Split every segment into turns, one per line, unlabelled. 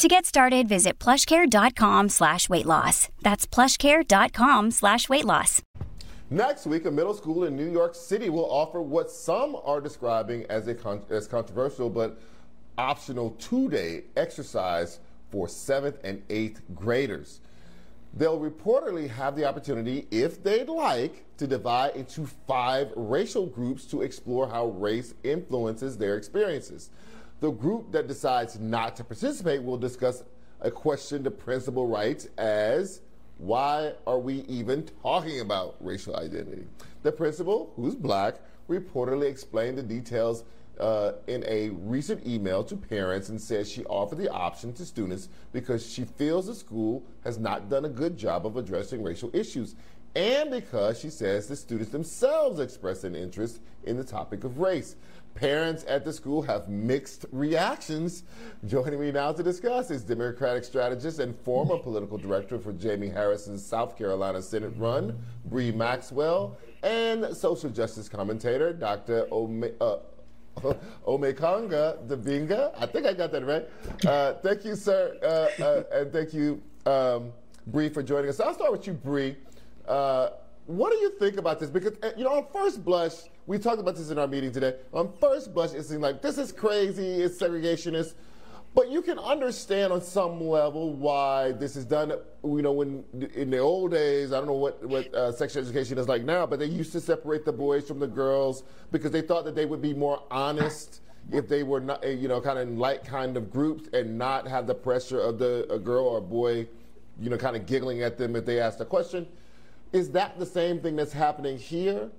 To get started, visit plushcare.com slash weight loss. That's plushcare.com slash weight loss.
Next week, a middle school in New York City will offer what some are describing as a con- as controversial but optional two-day exercise for seventh and eighth graders. They'll reportedly have the opportunity, if they'd like, to divide into five racial groups to explore how race influences their experiences. The group that decides not to participate will discuss a question the principal writes as why are we even talking about racial identity? The principal, who's black, reportedly explained the details uh, in a recent email to parents and says she offered the option to students because she feels the school has not done a good job of addressing racial issues and because she says the students themselves express an interest in the topic of race. Parents at the school have mixed reactions. Joining me now to discuss is Democratic strategist and former political director for Jamie Harrison's South Carolina Senate run, Bree Maxwell, and social justice commentator, Dr. Ome, uh, Omekongo Dibinga. I think I got that right. Uh, thank you, sir, uh, uh, and thank you, um, Bree, for joining us. I'll start with you, Bree. Uh, what do you think about this? Because, uh, you know, on first blush, we talked about this in our meeting today. On first blush, it seems like this is crazy, it's segregationist. But you can understand on some level why this is done. You know, when in the old days, I don't know what what uh, sexual education is like now, but they used to separate the boys from the girls because they thought that they would be more honest if they were not, you know, kind of in like kind of groups and not have the pressure of the a girl or a boy, you know, kind of giggling at them if they asked a question. Is that the same thing that's happening here?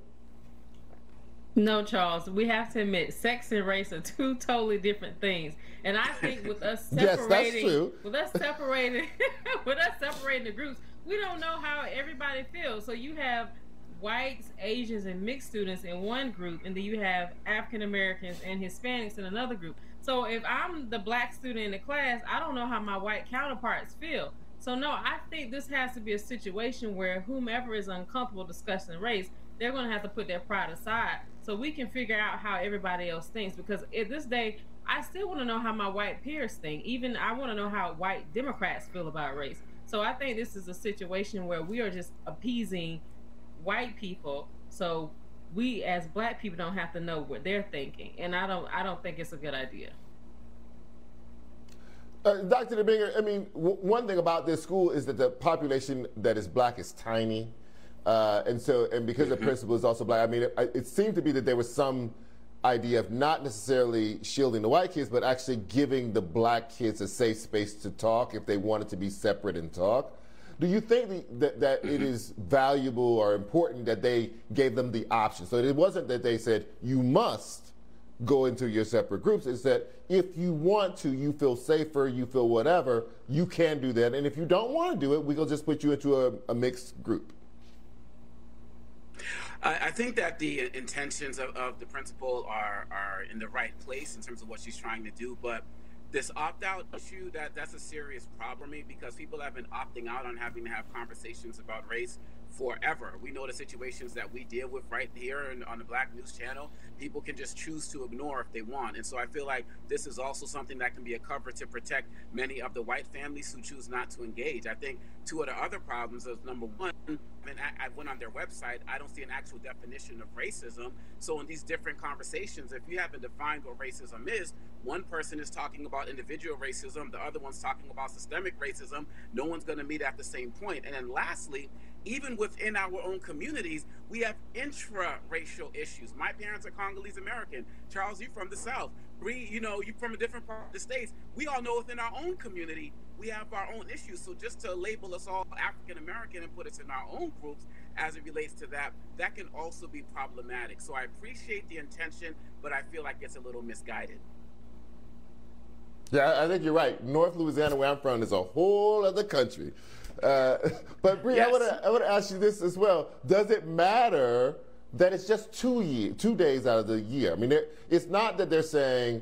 No, Charles. We have to admit, sex and race are two totally different things. And I think with us separating,
yes,
with us separating, with us separating the groups, we don't know how everybody feels. So you have whites, Asians, and mixed students in one group, and then you have African Americans and Hispanics in another group. So if I'm the black student in the class, I don't know how my white counterparts feel. So no, I think this has to be a situation where whomever is uncomfortable discussing race, they're going to have to put their pride aside so we can figure out how everybody else thinks. Because at this day, I still want to know how my white peers think. Even I want to know how white Democrats feel about race. So I think this is a situation where we are just appeasing white people. So we as black people don't have to know what they're thinking. And I don't I don't think it's a good idea.
Uh, Dr. Dibinga, I mean, w- one thing about this school is that the population that is black is tiny. Uh, and so, and because the principal is also black, I mean, it, it, seemed to be that there was some idea of not necessarily shielding the white kids, but actually giving the black kids a safe space to talk if they wanted to be separate and talk. Do you think the, that, that it is valuable or important that they gave them the option? So it wasn't that they said, you must, go into your separate groups is that if you want to, you feel safer, you feel whatever, you can do that. And if you don't want to do it, we will just put you into a, a mixed group.
I think that the intentions of, of, the principal are, are in the right place in terms of what she's trying to do, but this opt-out issue that that's a serious problem eh, because people have been opting out on having to have conversations about race forever. We know the situations that we deal with right here and on the Black News Channel. People can just choose to ignore if they want. And so I feel like this is also something that can be a cover to protect many of the white families who choose not to engage. I think two of the other problems is number one, mean, I, I went on their website, I don't see an actual definition of racism. So in these different conversations, if you haven't defined what racism is, one person is talking about individual racism, the other one's talking about systemic racism. No one's going to meet at the same point. And then lastly, even within our own communities, we have intra-racial issues. My parents are Congolese American. Charles, you from the South. Bree, you know, you from a different part of the states. We all know within our own community, we have our own issues. So just to label us all African American and put us in our own groups as it relates to that, that can also be problematic. So I appreciate the intention, but I feel like it's a little misguided.
Yeah, I think you're right. North Louisiana, where I'm from, is a whole other country. Uh, but Bree,
Yes.
I want to I want to ask you this as well. Does it matter that it's just two year, two days out of the year? I mean, it- it's not that they're saying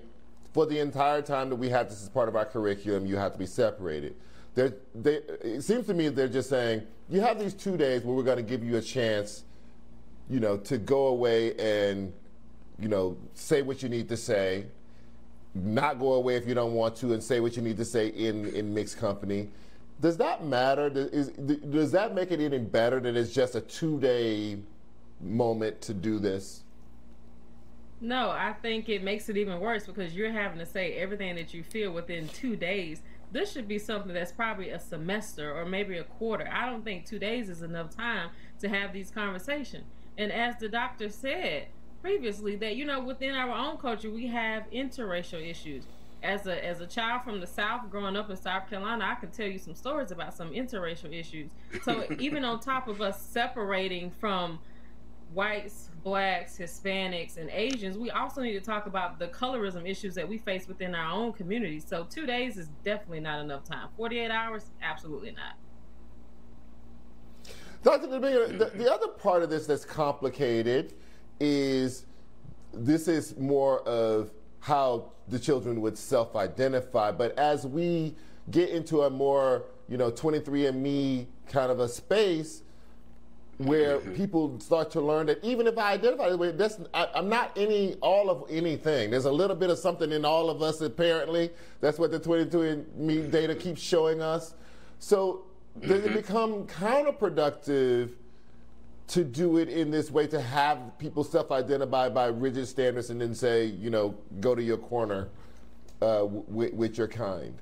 for the entire time that we have this as part of our curriculum, you have to be separated. They're, they, it seems to me they're just saying you have these two days where we're going to give you a chance, you know, to go away and, you know, say what you need to say, not go away if you don't want to, and say what you need to say in in mixed company. Does that matter? Does, is, does that make it any better that it's just a two day moment to do this?
No, I think it makes it even worse because you're having to say everything that you feel within two days. This should be something that's probably a semester or maybe a quarter. I don't think two days is enough time to have these conversations. And as the doctor said previously, that you know within our own culture we have interracial issues. As a as a child from the South, growing up in South Carolina, I can tell you some stories about some interracial issues. So even on top of us separating from whites, blacks, Hispanics, and Asians, we also need to talk about the colorism issues that we face within our own communities. So two days is definitely not enough time. 48 hours, absolutely not.
Dr. Domingo, the, the other part of this that's complicated is this is more of how the children would self-identify. But as we get into a more, you know, 23andMe kind of a space where mm-hmm. people start to learn that even if I identify way, that's, I, I'm not any all of anything. There's a little bit of something in all of us apparently. That's what the 23andMe data keeps showing us. So does it mm-hmm. become counterproductive to do it in this way to have people self-identify by rigid standards and then say, you know, go to your corner uh, with your kind?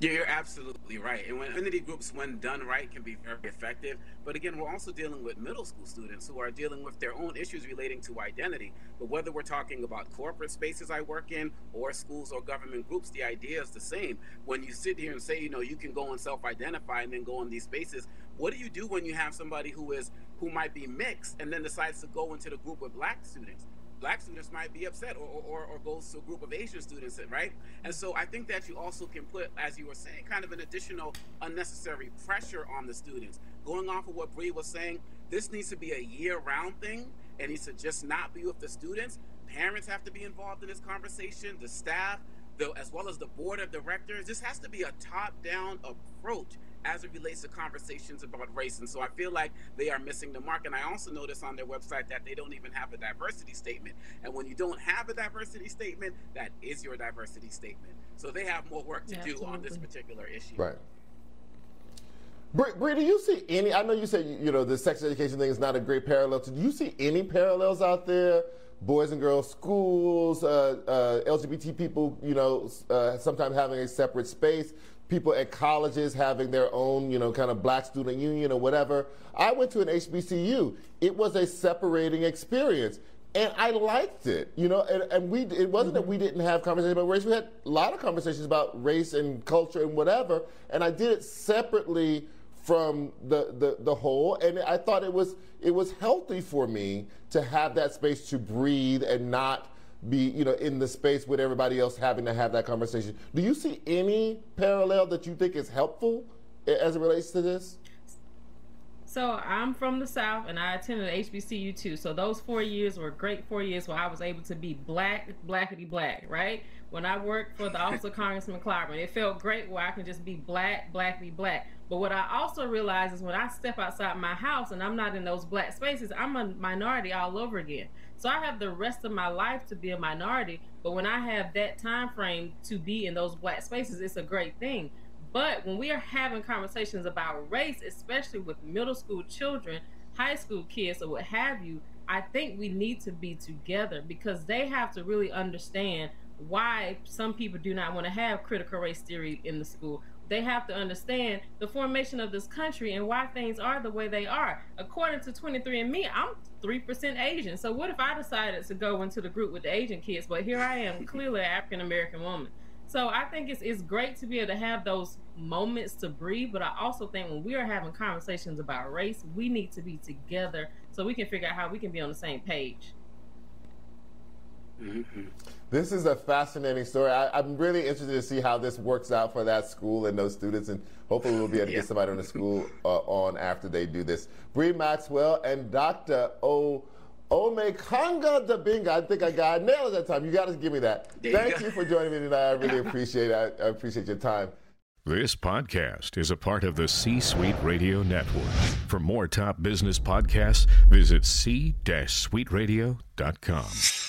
Yeah, you're absolutely right. And when affinity groups, when done right, can be very effective. But again, we're also dealing with middle school students who are dealing with their own issues relating to identity. But whether we're talking about corporate spaces I work in or schools or government groups, the idea is the same. When you sit here and say, you know, you can go and self-identify and then go in these spaces, what do you do when you have somebody who is who might be mixed and then decides to go into the group with black students? Black students might be upset or, or, or goes to a group of Asian students, right? And so I think that you also can put, as you were saying, kind of an additional unnecessary pressure on the students. Going off of what Bree was saying, this needs to be a year-round thing. It needs to just not be with the students. Parents have to be involved in this conversation, the staff, the, as well as the board of directors. This has to be a top-down approach as it relates to conversations about race. And so I feel like they are missing the mark. And I also notice on their website that they don't even have a diversity statement. And when you don't have a diversity statement, that is your diversity statement. So they have more work to
Yeah,
do on this particular issue.
Right. Bree, Bree, do you see any? I know you said you know the sex education thing is not a great parallel. To, do you see any parallels out there? Boys and girls schools, uh, uh, LGBT people, you know, uh, sometimes having a separate space. People at colleges having their own, you know, kind of black student union or whatever. I went to an HBCU. It was a separating experience. And I liked it, you know, and, and we, it wasn't that we didn't have conversations about race. We had a lot of conversations about race and culture and whatever. And I did it separately from the, the, the whole. And I thought it was, it was healthy for me to have that space to breathe and not be, you know, in the space with everybody else having to have that conversation. Do you see any parallel that you think is helpful as it relates to this?
So I'm from the South and I attended HBCU too. So those four years were great four years where I was able to be black, blackety black, right? When I worked for the Office of Congressman Clyburn, it felt great where I can just be black, blackety black. But what I also realize is when I step outside my house and I'm not in those black spaces, I'm a minority all over again. So I have the rest of my life to be a minority. But when I have that time frame to be in those black spaces, it's a great thing. But when we are having conversations about race, especially with middle school children, high school kids, or what have you, I think we need to be together because they have to really understand why some people do not want to have critical race theory in the school. They have to understand the formation of this country and why things are the way they are. According to 23andMe, I'm 3% Asian. So what if I decided to go into the group with the Asian kids, but here I am, clearly an African American woman. So I think it's it's great to be able to have those moments to breathe, but I also think when we are having conversations about race, we need to be together so we can figure out how we can be on the same page.
Mm-hmm. This is a fascinating story. I, am really interested to see how this works out for that school and those students, and hopefully we'll be able to yeah. get somebody on the school uh, on after they do this. Bree Maxwell and Dr. O. Omekongo Dibinga. I think I got it nailed that time. You got to give me that. There Thank you, you, for joining me tonight. I really appreciate it. I, I appreciate your time.
This podcast is a part of the C Suite Radio Network. For more top business podcasts, visit c-suiteradio.com.